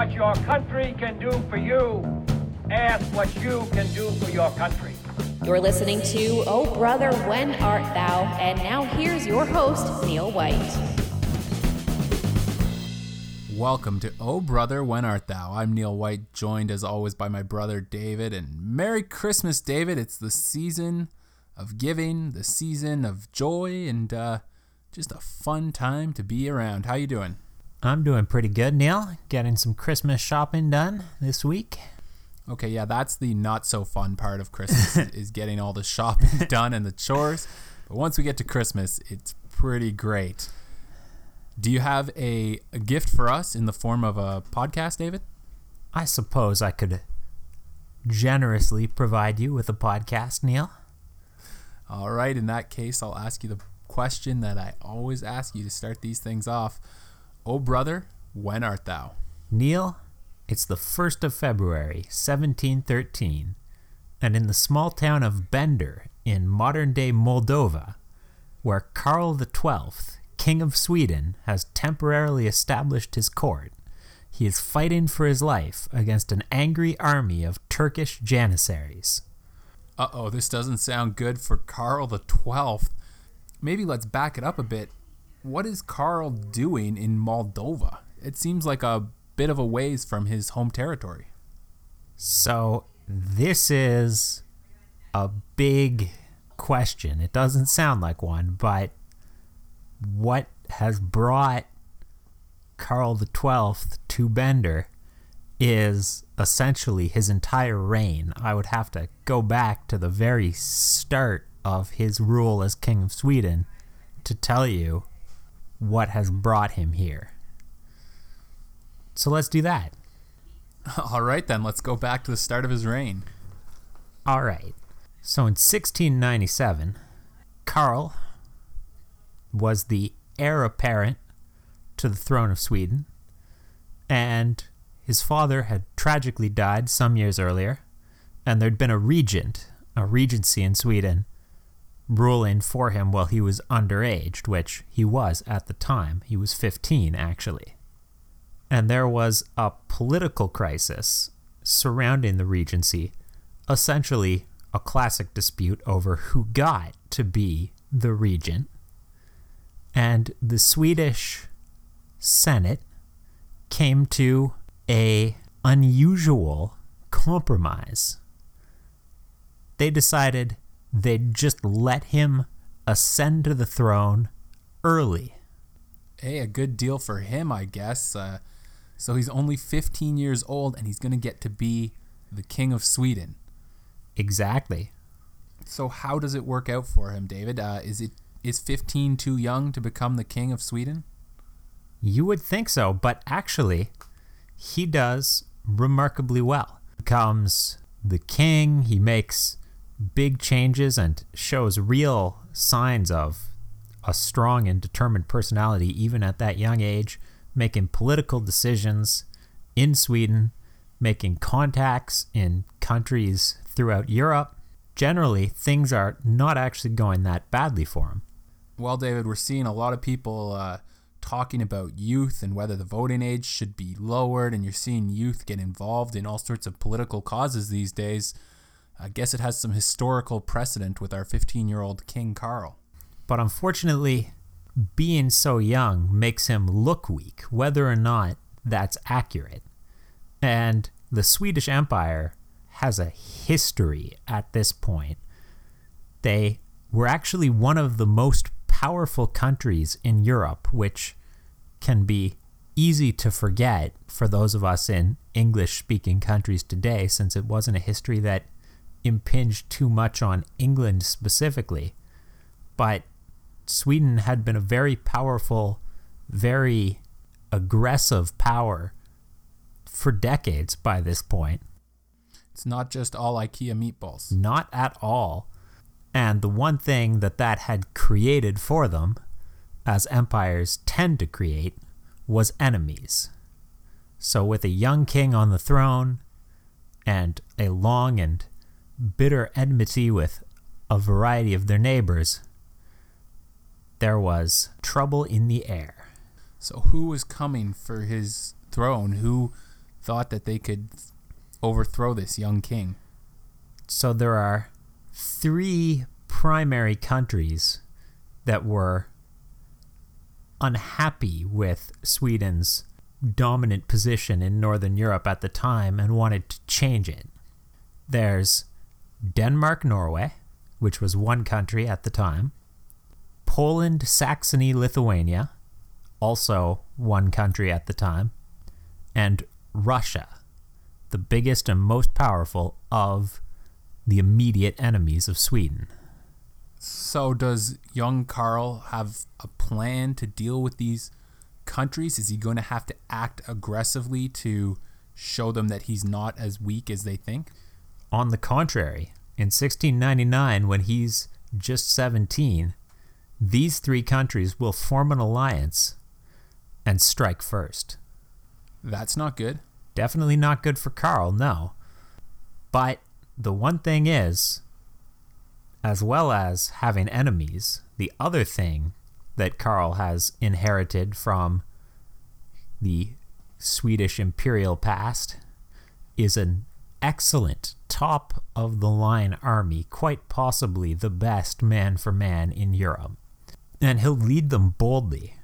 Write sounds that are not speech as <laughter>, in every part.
what your country can do for you. Ask what you can do for your country. You're listening to Oh Brother, When Art Thou? And now here's your host, Neil White. Welcome to Oh Brother, When Art Thou? I'm Neil White, joined as always by my brother David. And Merry Christmas, David. It's the season of giving, the season of joy, and uh, just a fun time to be around. How you doing? I'm doing pretty good, Neil. Getting some Christmas shopping done this week. Okay, yeah, that's the not so fun part of Christmas <laughs> is getting all the shopping <laughs> done and the chores. But once we get to Christmas, it's pretty great. Do you have a, a gift for us in the form of a podcast, David? I suppose I could generously provide you with a podcast, Neil. All right, in that case, I'll ask you the question that I always ask you to start these things off. Oh, brother, when art thou? Neil, it's the 1st of February, 1713, and in the small town of Bender in modern day Moldova, where Karl XII, King of Sweden, has temporarily established his court, he is fighting for his life against an angry army of Turkish janissaries. Uh oh, this doesn't sound good for Karl XII. Maybe let's back it up a bit. What is Karl doing in Moldova? It seems like a bit of a ways from his home territory. So, this is a big question. It doesn't sound like one, but what has brought Karl XII to Bender is essentially his entire reign. I would have to go back to the very start of his rule as King of Sweden to tell you what has brought him here. So let's do that. <laughs> All right, then, let's go back to the start of his reign. All right. So in 1697, Karl was the heir apparent to the throne of Sweden, and his father had tragically died some years earlier, and there'd been a regent, a regency in Sweden, ruling for him while he was underage, which he was at the time. He was 15, actually. And there was a political crisis surrounding the regency, essentially a classic dispute over who got to be the regent. And the Swedish Senate came to a unusual compromise. They decided they'd just let him ascend to the throne early. Hey, a good deal for him, I guess. Uh, so he's only 15 years old and he's going to get to be the king of Sweden. Exactly. So how does it work out for him, David? Uh, is it is 15 too young to become the king of Sweden? You would think so, but actually, he does remarkably well. Becomes the king, he makes big changes and shows real signs of a strong and determined personality even at that young age, making political decisions in Sweden, making contacts in countries throughout Europe. Generally, things are not actually going that badly for him. Well, David, we're seeing a lot of people uh, talking about youth and whether the voting age should be lowered, and you're seeing youth get involved in all sorts of political causes these days. I guess it has some historical precedent with our 15 year old King Karl. But unfortunately, being so young makes him look weak, whether or not that's accurate. And the Swedish Empire has a history at this point. They were actually one of the most powerful countries in Europe, which can be easy to forget for those of us in English speaking countries today, since it wasn't a history that impinged too much on England specifically. But Sweden had been a very powerful, very aggressive power for decades by this point. It's not just all IKEA meatballs. Not at all. And the one thing that that had created for them, as empires tend to create, was enemies. So, with a young king on the throne and a long and bitter enmity with a variety of their neighbors, there was trouble in the air. So, who was coming for his throne? Who thought that they could overthrow this young king. So there are three primary countries that were unhappy with Sweden's dominant position in Northern Europe at the time and wanted to change it. There's Denmark, Norway, which was one country at the time, Poland, Saxony, Lithuania, also one country at the time, and Russia, the biggest and most powerful of the immediate enemies of Sweden. So, does young Karl have a plan to deal with these countries? Is he going to have to act aggressively to show them that he's not as weak as they think? On the contrary, in 1699, when he's just 17, these three countries will form an alliance and strike first. That's not good. Definitely not good for Karl, no. But the one thing is, as well as having enemies, the other thing that Karl has inherited from the Swedish imperial past is an excellent top of the line army, quite possibly the best man for man in Europe. And he'll lead them boldly.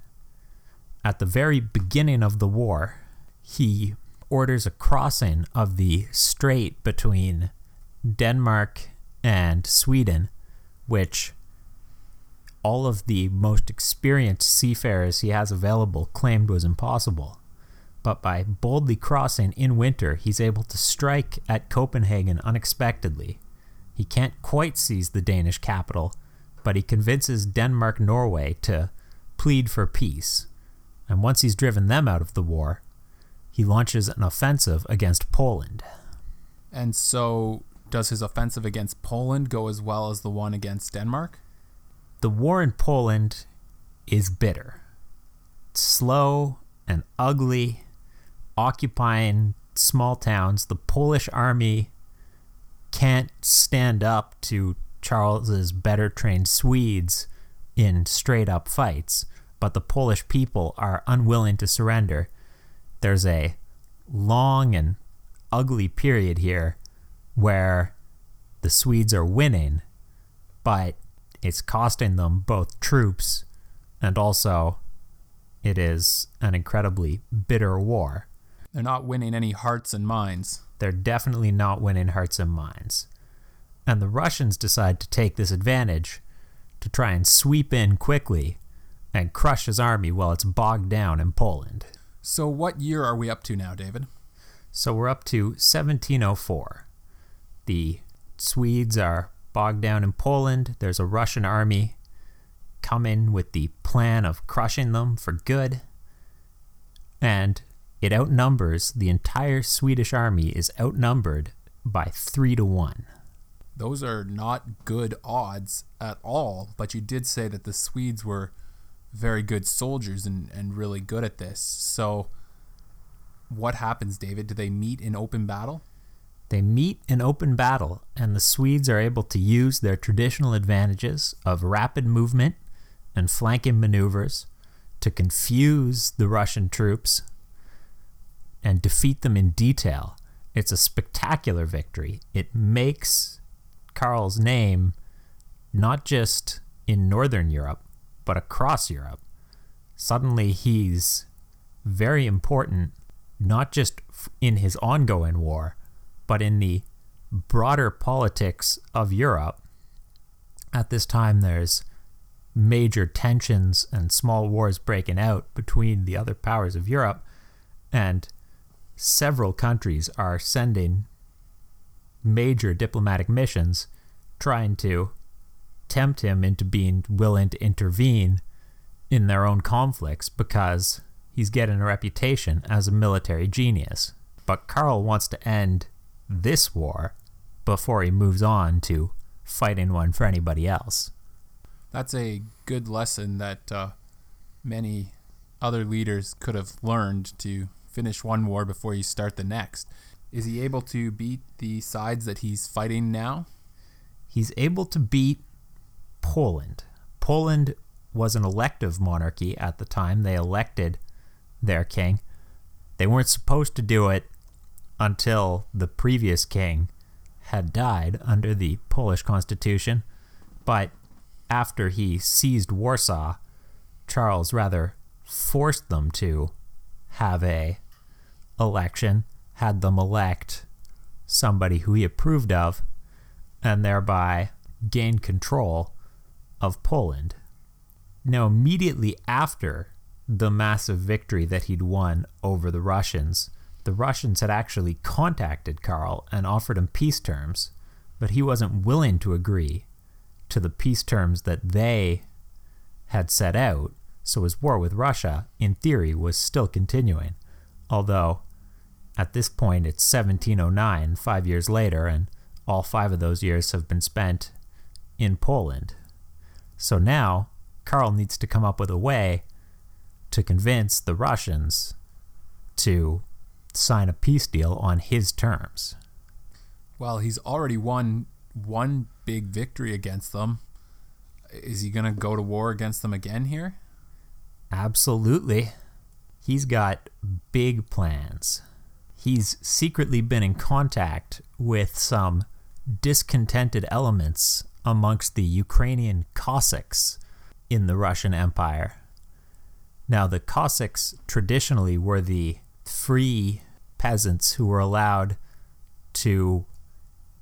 At the very beginning of the war, he orders a crossing of the strait between Denmark and Sweden, which all of the most experienced seafarers he has available claimed was impossible. But by boldly crossing in winter, he's able to strike at Copenhagen unexpectedly. He can't quite seize the Danish capital, but he convinces Denmark Norway to plead for peace. And once he's driven them out of the war, he launches an offensive against Poland. And so, does his offensive against Poland go as well as the one against Denmark? The war in Poland is bitter, slow and ugly, occupying small towns. The Polish army can't stand up to Charles's better trained Swedes in straight up fights, but the Polish people are unwilling to surrender. There's a long and ugly period here where the Swedes are winning, but it's costing them both troops and also it is an incredibly bitter war. They're not winning any hearts and minds. They're definitely not winning hearts and minds. And the Russians decide to take this advantage to try and sweep in quickly and crush his army while it's bogged down in Poland. So, what year are we up to now, David? So, we're up to 1704. The Swedes are bogged down in Poland. There's a Russian army coming with the plan of crushing them for good. And it outnumbers the entire Swedish army is outnumbered by 3 to 1. Those are not good odds at all, but you did say that the Swedes were very good soldiers and, and really good at this. So, what happens, David? Do they meet in open battle? They meet in open battle, and the Swedes are able to use their traditional advantages of rapid movement and flanking maneuvers to confuse the Russian troops and defeat them in detail. It's a spectacular victory. It makes Karl's name not just in Northern Europe, but across Europe. Suddenly he's very important, not just in his ongoing war, but in the broader politics of Europe. At this time, there's major tensions and small wars breaking out between the other powers of Europe, and several countries are sending major diplomatic missions trying to tempt him into being willing to intervene in their own conflicts because he's getting a reputation as a military genius. But Karl wants to end this war before he moves on to fighting one for anybody else. That's a good lesson that uh, many other leaders could have learned to finish one war before you start the next. Is he able to beat the sides that he's fighting now? He's able to beat Poland. Poland was an elective monarchy at the time. They elected their king. They weren't supposed to do it until the previous king had died under the Polish constitution. But after he seized Warsaw, Charles rather forced them to have a election, had them elect somebody who he approved of, and thereby gained control of Poland. Now, immediately after the massive victory that he'd won over the Russians, the Russians had actually contacted Karl and offered him peace terms, but he wasn't willing to agree to the peace terms that they had set out. So his war with Russia, in theory, was still continuing. Although, at this point, it's 1709, five years later, and all five of those years have been spent in Poland. So now, Karl needs to come up with a way to convince the Russians to sign a peace deal on his terms. Well, he's already won one big victory against them. Is he going to go to war against them again here? Absolutely. He's got big plans. He's secretly been in contact with some discontented elements amongst the Ukrainian Cossacks in the Russian Empire. Now, the Cossacks traditionally were the free peasants who were allowed to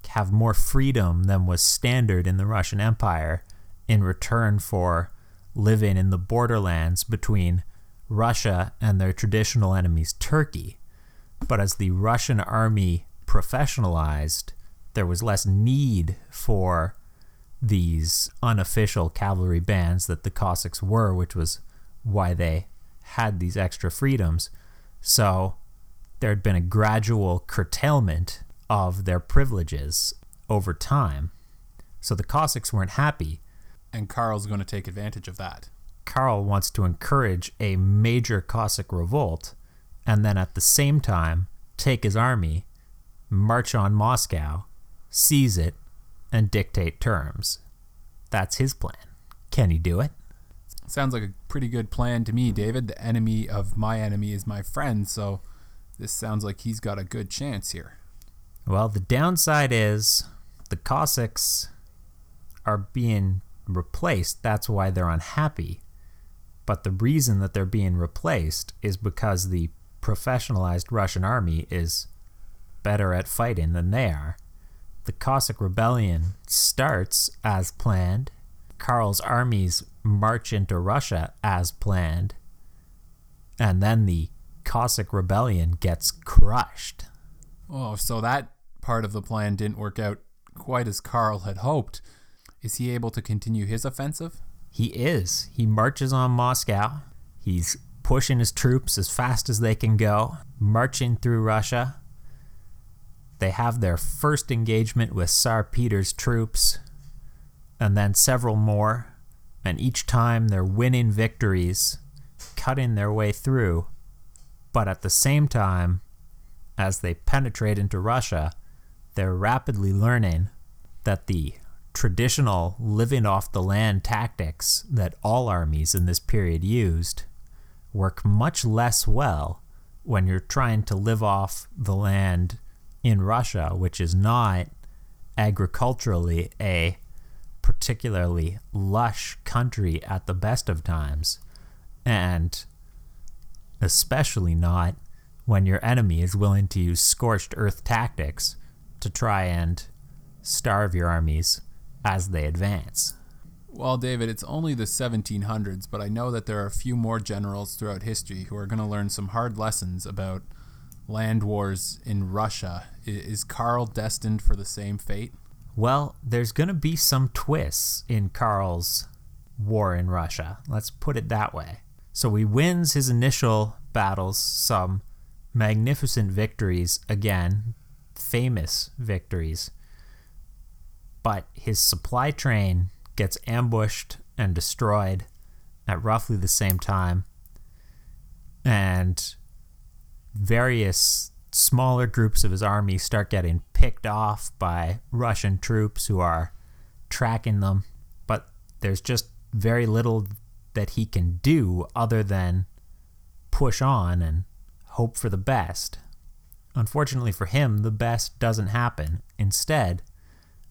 have more freedom than was standard in the Russian Empire in return for living in the borderlands between Russia and their traditional enemies, Turkey. But as the Russian army professionalized, there was less need for these unofficial cavalry bands that the Cossacks were, which was why they had these extra freedoms. So there had been a gradual curtailment of their privileges over time. So the Cossacks weren't happy. And Karl's going to take advantage of that. Karl wants to encourage a major Cossack revolt and then at the same time take his army, march on Moscow, seize it, and dictate terms. That's his plan. Can he do it? Sounds like a pretty good plan to me, David. The enemy of my enemy is my friend, so this sounds like he's got a good chance here. Well, the downside is the Cossacks are being replaced. That's why they're unhappy. But the reason that they're being replaced is because the professionalized Russian army is better at fighting than they are. The Cossack rebellion starts as planned. Karl's armies march into Russia as planned. And then the Cossack rebellion gets crushed. Oh, so that part of the plan didn't work out quite as Karl had hoped. Is he able to continue his offensive? He is. He marches on Moscow. He's pushing his troops as fast as they can go, marching through Russia. They have their first engagement with Tsar Peter's troops, and then several more, and each time they're winning victories, cutting their way through. But at the same time, as they penetrate into Russia, they're rapidly learning that the traditional living off the land tactics that all armies in this period used work much less well when you're trying to live off the land in Russia, which is not agriculturally a particularly lush country at the best of times, and especially not when your enemy is willing to use scorched earth tactics to try and starve your armies as they advance. Well, David, it's only the 1700s, but I know that there are a few more generals throughout history who are going to learn some hard lessons about land wars in Russia. Is Karl destined for the same fate? Well, there's going to be some twists in Karl's war in Russia. Let's put it that way. So he wins his initial battles, some magnificent victories, again, famous victories. But his supply train gets ambushed and destroyed at roughly the same time. And various smaller groups of his army start getting picked off by Russian troops who are tracking them. But there's just very little that he can do other than push on and hope for the best. unfortunately for him, the best doesn't happen. Instead,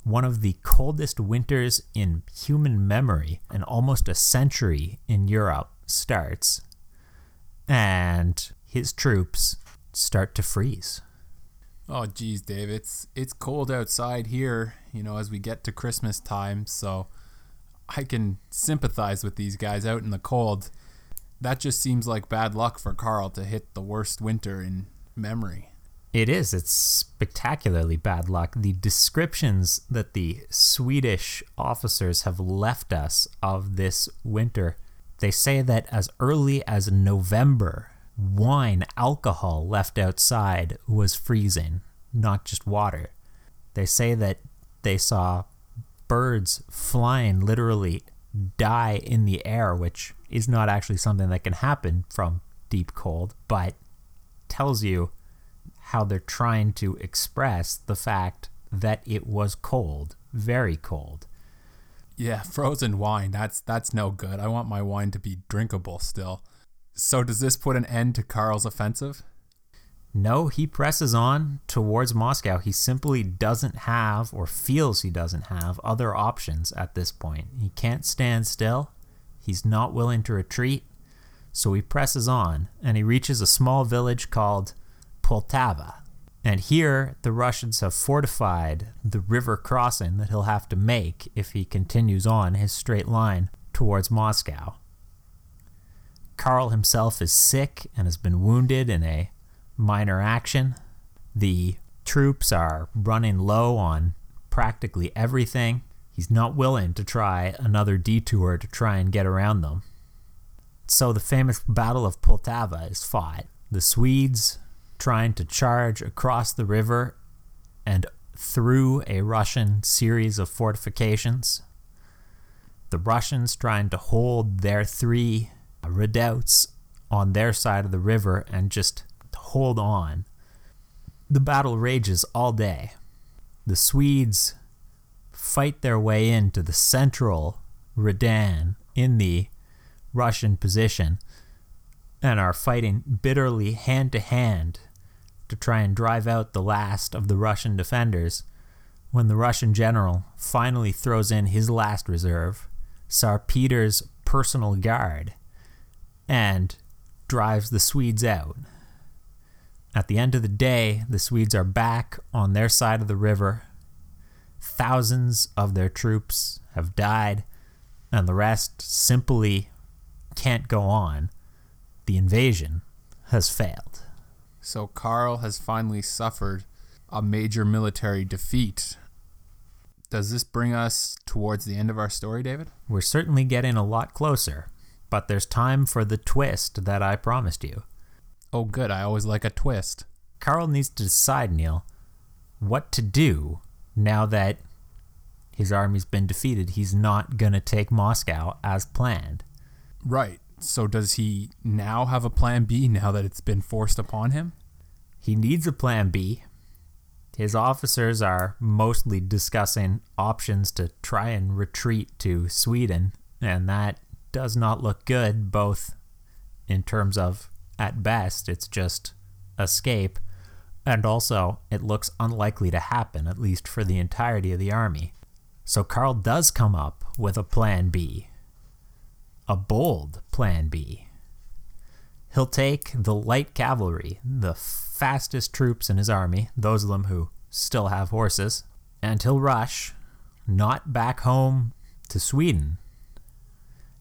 one of the coldest winters in human memory and almost a century in Europe starts, and his troops start to freeze. Oh, geez, Dave, it's it's cold outside here. You know, as we get to Christmas time, so I can sympathize with these guys out in the cold. That just seems like bad luck for Karl to hit the worst winter in memory. It is. It's spectacularly bad luck. The descriptions that the Swedish officers have left us of this winter, they say that as early as November, wine, alcohol left outside was freezing, not just water. They say that they saw birds flying literally die in the air, which is not actually something that can happen from deep cold, but tells you how they're trying to express the fact that it was cold, very cold. Yeah, frozen wine. That's that's no good. I want my wine to be drinkable still. So does this put an end to Karl's offensive? No, he presses on towards Moscow. He simply doesn't have, or feels he doesn't have, other options at this point. He can't stand still. He's not willing to retreat. So he presses on, and he reaches a small village called Poltava. And here, the Russians have fortified the river crossing that he'll have to make if he continues on his straight line towards Moscow. Karl himself is sick and has been wounded in a minor action. The troops are running low on practically everything. He's not willing to try another detour to try and get around them. So the famous Battle of Poltava is fought. The Swedes trying to charge across the river and through a Russian series of fortifications. The Russians trying to hold their three redoubts on their side of the river and just hold on. The battle rages all day. The Swedes fight their way into the central Redan in the Russian position and are fighting bitterly hand to hand to try and drive out the last of the Russian defenders when the Russian general finally throws in his last reserve, Tsar Peter's personal guard, and drives the Swedes out. At the end of the day, the Swedes are back on their side of the river. Thousands of their troops have died, and the rest simply can't go on. The invasion has failed. So Karl has finally suffered a major military defeat. Does this bring us towards the end of our story, David? We're certainly getting a lot closer, but there's time for the twist that I promised you. Oh, good. I always like a twist. Karl needs to decide, Neil, what to do now that his army's been defeated. He's not going to take Moscow as planned. Right. So does he now have a plan B now that it's been forced upon him? He needs a plan B. His officers are mostly discussing options to try and retreat to Sweden, and that does not look good, both in terms of, at best, it's just escape, and also it looks unlikely to happen, at least for the entirety of the army. So Karl does come up with a plan B a bold plan B. He'll take the light cavalry, the fastest troops in his army, those of them who still have horses, and he'll rush not back home to Sweden,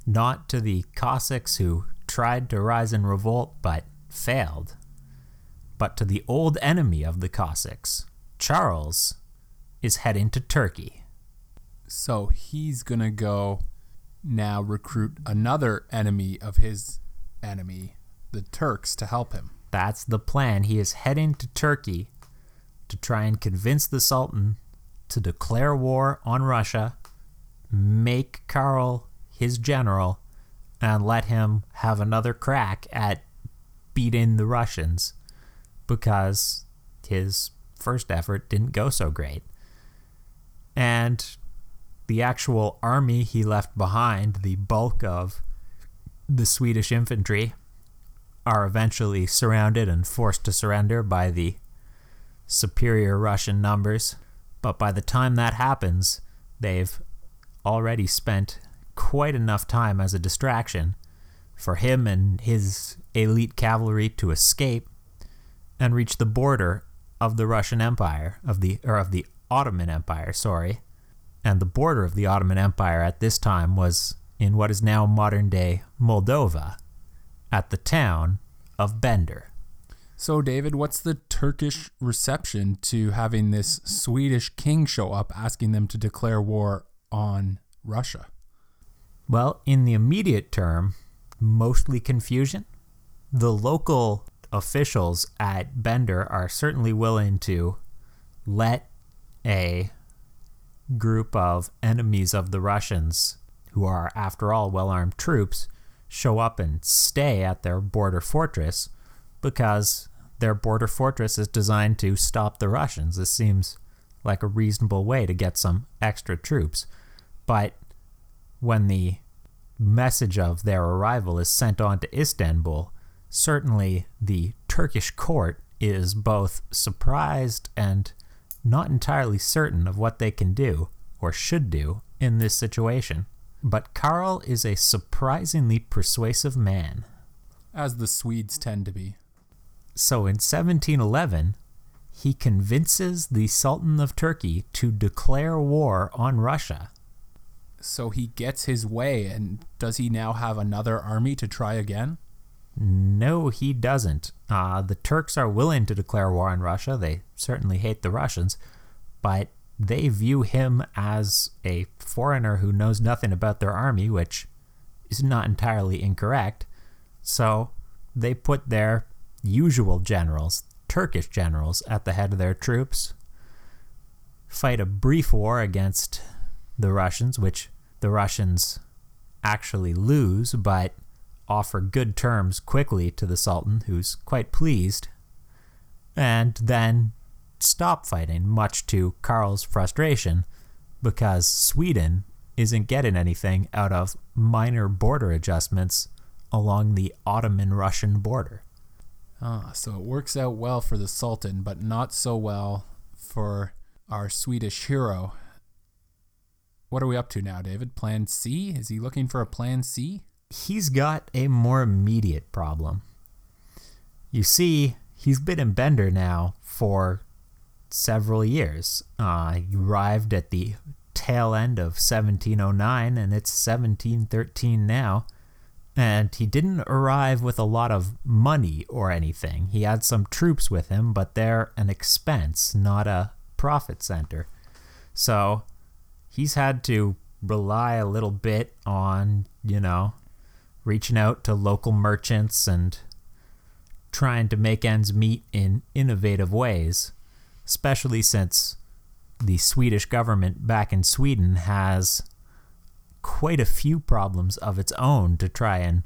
not to the Cossacks who tried to rise in revolt but failed, but to the old enemy of the Cossacks. Charles is heading to Turkey. So he's to go now recruit another enemy of his enemy, the Turks, to help him. That's the plan. He is heading to Turkey to try and convince the Sultan to declare war on Russia, make Karl his general, and let him have another crack at beating the Russians because his first effort didn't go so great. And the actual army he left behind, the bulk of the Swedish infantry, are eventually surrounded and forced to surrender by the superior Russian numbers. But by the time that happens, they've already spent quite enough time as a distraction for him and his elite cavalry to escape and reach the border of the Russian Empire of the or of the Ottoman Empire, sorry. And the border of the Ottoman Empire at this time was in what is now modern day Moldova at the town of Bender. So, David, what's the Turkish reception to having this Swedish king show up asking them to declare war on Russia? Well, in the immediate term, mostly confusion. The local officials at Bender are certainly willing to let a group of enemies of the Russians, who are, after all, well armed troops, show up and stay at their border fortress because their border fortress is designed to stop the Russians. This seems like a reasonable way to get some extra troops. But when the message of their arrival is sent on to Istanbul, certainly the Turkish court is both surprised and not entirely certain of what they can do or should do in this situation. But Karl is a surprisingly persuasive man. As the Swedes tend to be. So in 1711, he convinces the Sultan of Turkey to declare war on Russia. So he gets his way, and does he now have another army to try again? No, he doesn't. Uh, the Turks are willing to declare war on Russia. They certainly hate the Russians, but they view him as a foreigner who knows nothing about their army, which is not entirely incorrect. So they put their usual generals, Turkish generals, at the head of their troops, fight a brief war against the Russians, which the Russians actually lose, but offer good terms quickly to the Sultan, who's quite pleased, and then stop fighting, much to Karl's frustration, because Sweden isn't getting anything out of minor border adjustments along the Ottoman Russian border. Ah, so it works out well for the Sultan, but not so well for our Swedish hero. What are we up to now, David? Plan C? Is he looking for a plan C? He's got a more immediate problem. You see, he's been in Bender now for several years. Uh, he arrived at the tail end of 1709, and it's 1713 now. And he didn't arrive with a lot of money or anything. He had some troops with him, but they're an expense, not a profit center. So he's had to rely a little bit on, you know, reaching out to local merchants and trying to make ends meet in innovative ways, especially since the Swedish government back in Sweden has quite a few problems of its own to try and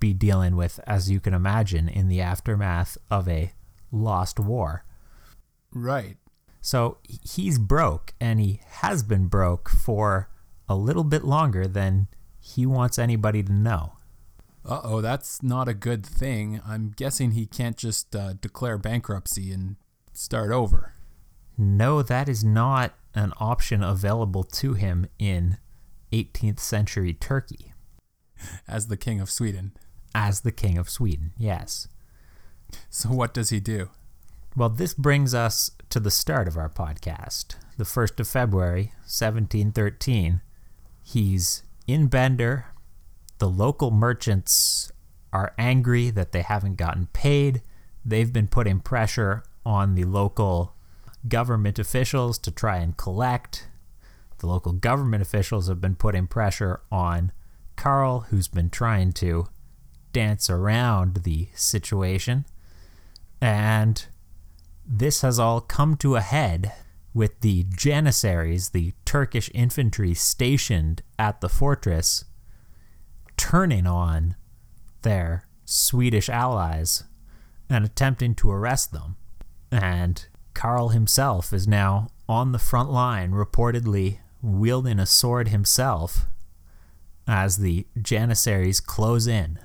be dealing with, as you can imagine, in the aftermath of a lost war. Right. So he's broke, and he has been broke for a little bit longer than he wants anybody to know. Uh oh, that's not a good thing. I'm guessing he can't just uh, declare bankruptcy and start over. No, that is not an option available to him in 18th century Turkey. As the King of Sweden. As the King of Sweden, yes. So, what does he do? Well, this brings us to the start of our podcast, the 1st of February, 1713. He's in Bender. The local merchants are angry that they haven't gotten paid. They've been putting pressure on the local government officials to try and collect. The local government officials have been putting pressure on Karl, who's been trying to dance around the situation. And this has all come to a head with the Janissaries, the Turkish infantry stationed at the fortress, turning on their Swedish allies and attempting to arrest them. And Karl himself is now on the front line, reportedly wielding a sword himself as the Janissaries close in.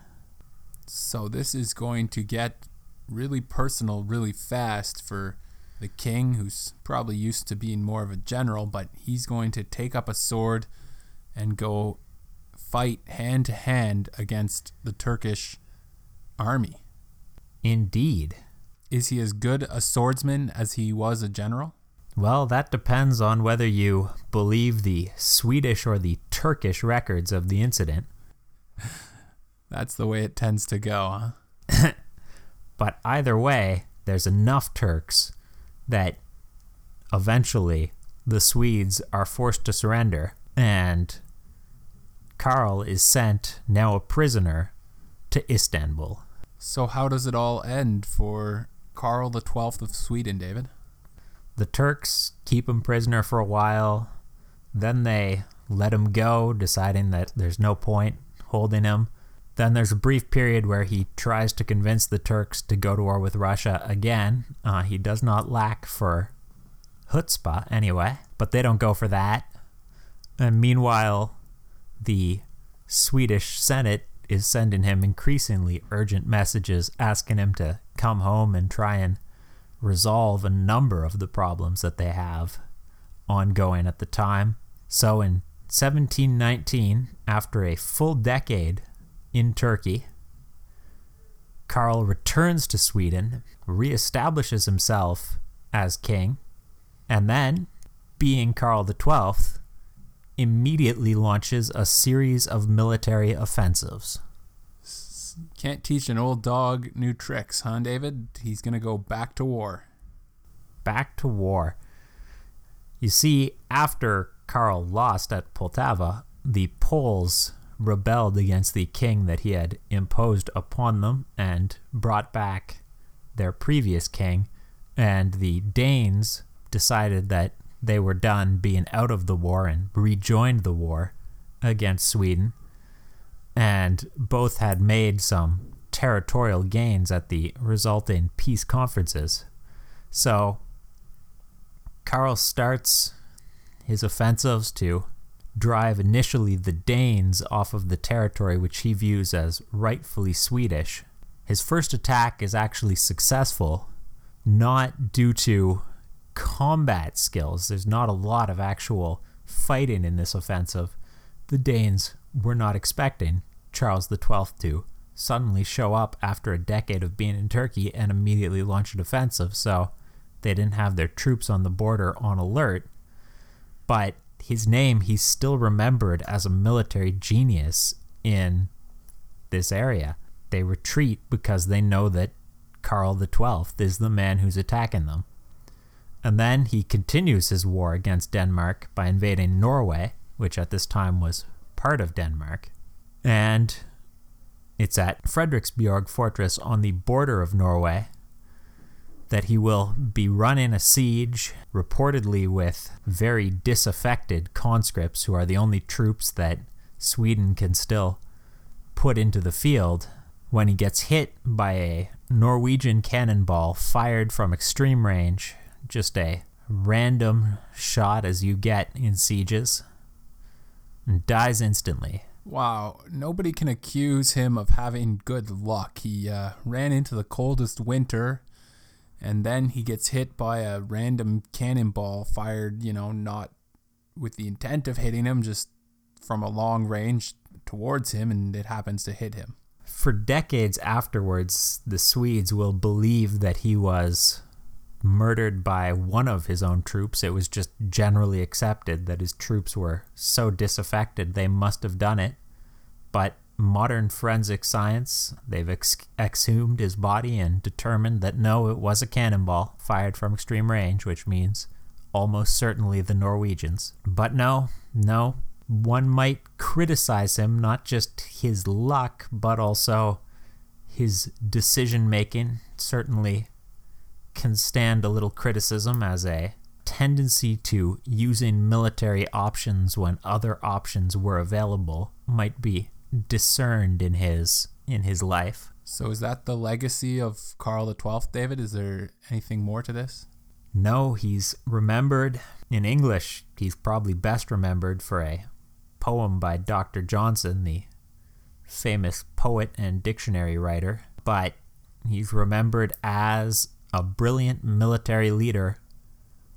So, this is going to get really personal really fast for the king, who's probably used to being more of a general, but he's going to take up a sword and go fight hand to hand against the Turkish army. Indeed. Is he as good a swordsman as he was a general? Well, that depends on whether you believe the Swedish or the Turkish records of the incident. <laughs> That's the way it tends to go, huh? <laughs> But either way, there's enough Turks that eventually the Swedes are forced to surrender, and Karl is sent, now a prisoner, to Istanbul. So how does it all end for Karl the Twelfth of Sweden, David? The Turks keep him prisoner for a while, then they let him go, deciding that there's no point holding him. Then there's a brief period where he tries to convince the Turks to go to war with Russia again. Uh, he does not lack for chutzpah, anyway, but they don't go for that. And meanwhile, the Swedish Senate is sending him increasingly urgent messages asking him to come home and try and resolve a number of the problems that they have ongoing at the time. So in 1719, after a full decade in Turkey, Karl returns to Sweden, reestablishes himself as king, and then, being Karl XII, immediately launches a series of military offensives. Can't teach an old dog new tricks, huh, David? He's going to go back to war. Back to war. You see, after Karl lost at Poltava, the Poles rebelled against the king that he had imposed upon them and brought back their previous king. And the Danes decided that they were done being out of the war and rejoined the war against Sweden. And both had made some territorial gains at the resulting peace conferences. So Karl starts his offensives to drive initially the Danes off of the territory which he views as rightfully Swedish. His first attack is actually successful, not due to combat skills. There's not a lot of actual fighting in this offensive. The Danes were not expecting Charles XII to suddenly show up after a decade of being in Turkey and immediately launch an offensive, so they didn't have their troops on the border on alert. But his name, he's still remembered as a military genius in this area. They retreat because they know that Karl XII is the man who's attacking them. And then he continues his war against Denmark by invading Norway, which at this time was part of Denmark. And it's at Frederiksborg Fortress on the border of Norway that he will be running a siege, reportedly with very disaffected conscripts, who are the only troops that Sweden can still put into the field, when he gets hit by a Norwegian cannonball fired from extreme range just a random shot as you get in sieges and dies instantly. Wow, nobody can accuse him of having good luck. He uh, ran into the coldest winter and then he gets hit by a random cannonball fired, you know, not with the intent of hitting him, just from a long range towards him, and it happens to hit him. For decades afterwards, the Swedes will believe that he was murdered by one of his own troops. It was just generally accepted that his troops were so disaffected they must have done it. But modern forensic science, they've ex- exhumed his body and determined that no, it was a cannonball fired from extreme range, which means almost certainly the Norwegians. But no, no, one might criticize him, not just his luck, but also his decision making. Certainly can stand a little criticism as a tendency to using military options when other options were available might be discerned in his in his life. So is that the legacy of Karl XII, David? Is there anything more to this? No, he's remembered in English. He's probably best remembered for a poem by Dr. Johnson, the famous poet and dictionary writer, but he's remembered as a brilliant military leader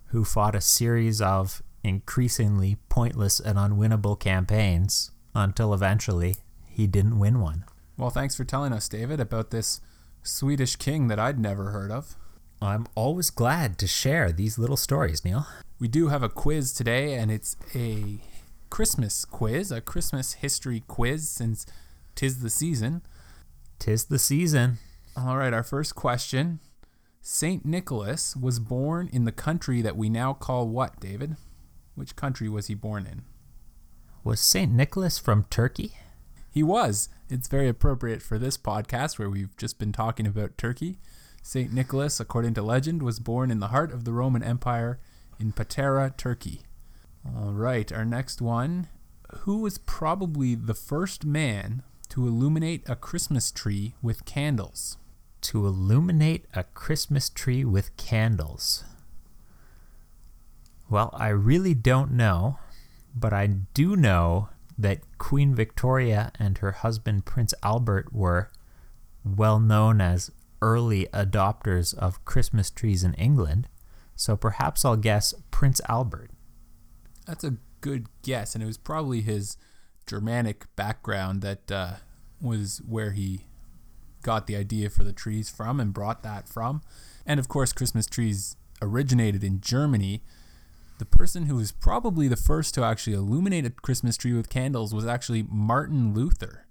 who fought a series of increasingly pointless and unwinnable campaigns until eventually he didn't win one. Well, thanks for telling us, David, about this Swedish king that I'd never heard of. I'm always glad to share these little stories, Neil. We do have a quiz today, and it's a Christmas quiz, a Christmas history quiz, since tis the season. Tis the season. All right, our first question St. Nicholas was born in the country that we now call what, David? Which country was he born in? Was St. Nicholas from Turkey? He was. It's very appropriate for this podcast where we've just been talking about Turkey. St. Nicholas, according to legend, was born in the heart of the Roman Empire in Patara, Turkey. All right, our next one. Who was probably the first man to illuminate a Christmas tree with candles? To illuminate a Christmas tree with candles. Well, I really don't know, but I do know that Queen Victoria and her husband Prince Albert were well known as early adopters of Christmas trees in England, so perhaps I'll guess Prince Albert. That's a good guess, and it was probably his Germanic background that uh, was where he got the idea for the trees from and brought that from. And of course, Christmas trees originated in Germany. The person who was probably the first to actually illuminate a Christmas tree with candles was actually Martin Luther.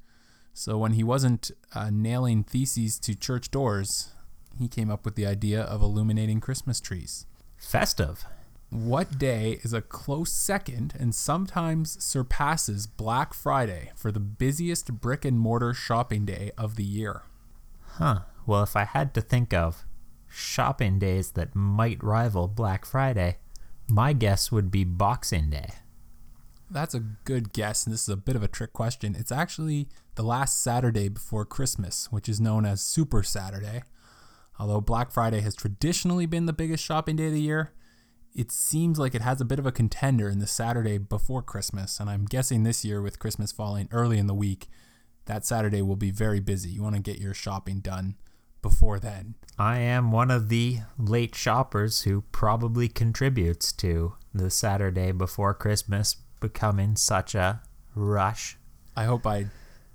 So when he wasn't uh, nailing theses to church doors, he came up with the idea of illuminating Christmas trees. Festive. What day is a close second and sometimes surpasses Black Friday for the busiest brick and mortar shopping day of the year? Huh. Well, if I had to think of shopping days that might rival Black Friday, my guess would be Boxing Day. That's a good guess, and this is a bit of a trick question. It's actually the last Saturday before Christmas, which is known as Super Saturday. Although Black Friday has traditionally been the biggest shopping day of the year, it seems like it has a bit of a contender in the Saturday before Christmas, and I'm guessing this year with Christmas falling early in the week, that Saturday will be very busy. You want to get your shopping done before then. I am one of the late shoppers who probably contributes to the Saturday before Christmas becoming such a rush. I hope I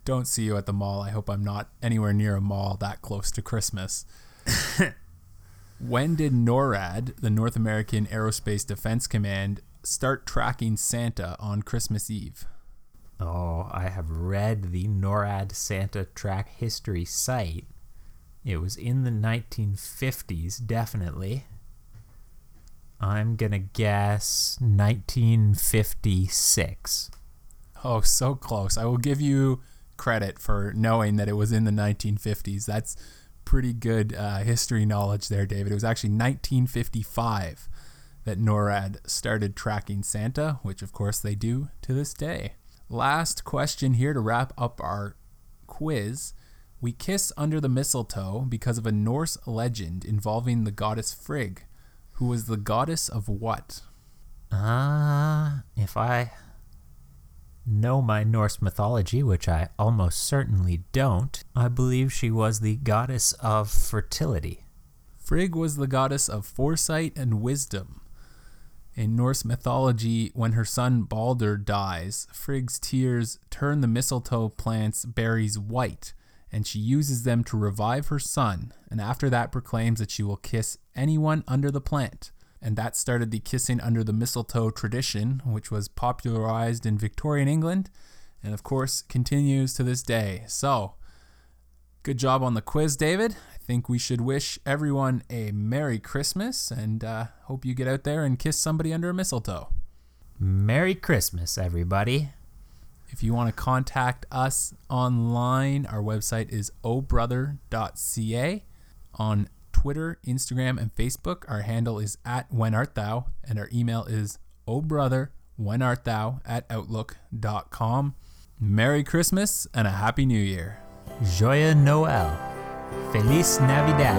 don't see you at the mall. I hope I'm not anywhere near a mall that close to Christmas. <laughs> when did NORAD, the North American Aerospace Defense Command, start tracking Santa on Christmas Eve? Oh, I have read the NORAD Santa track history site. It was in the 1950s, definitely. I'm to guess 1956. Oh, so close. I will give you credit for knowing that it was in the 1950s. That's pretty good uh, history knowledge there, David. It was actually 1955 that NORAD started tracking Santa, which of course they do to this day. Last question here to wrap up our quiz. We kiss under the mistletoe because of a Norse legend involving the goddess Frigg, who was the goddess of what? Ah, uh, if I know my Norse mythology, which I almost certainly don't, I believe she was the goddess of fertility. Frigg was the goddess of foresight and wisdom. In Norse mythology, when her son Balder dies, Frigg's tears turn the mistletoe plant's berries white, and she uses them to revive her son, and after that proclaims that she will kiss anyone under the plant and that started the kissing under the mistletoe tradition, which was popularized in Victorian England and, of course, continues to this day. So, good job on the quiz, David. I think we should wish everyone a Merry Christmas and uh, hope you get out there and kiss somebody under a mistletoe. Merry Christmas, everybody. If you want to contact us online, our website is obrother.ca. On Twitter, Instagram, and Facebook. Our handle is at When Art Thou, and our email is oh brother when art thou at outlook.com. Merry Christmas and a Happy New Year. Joyeux Noël. Feliz Navidad.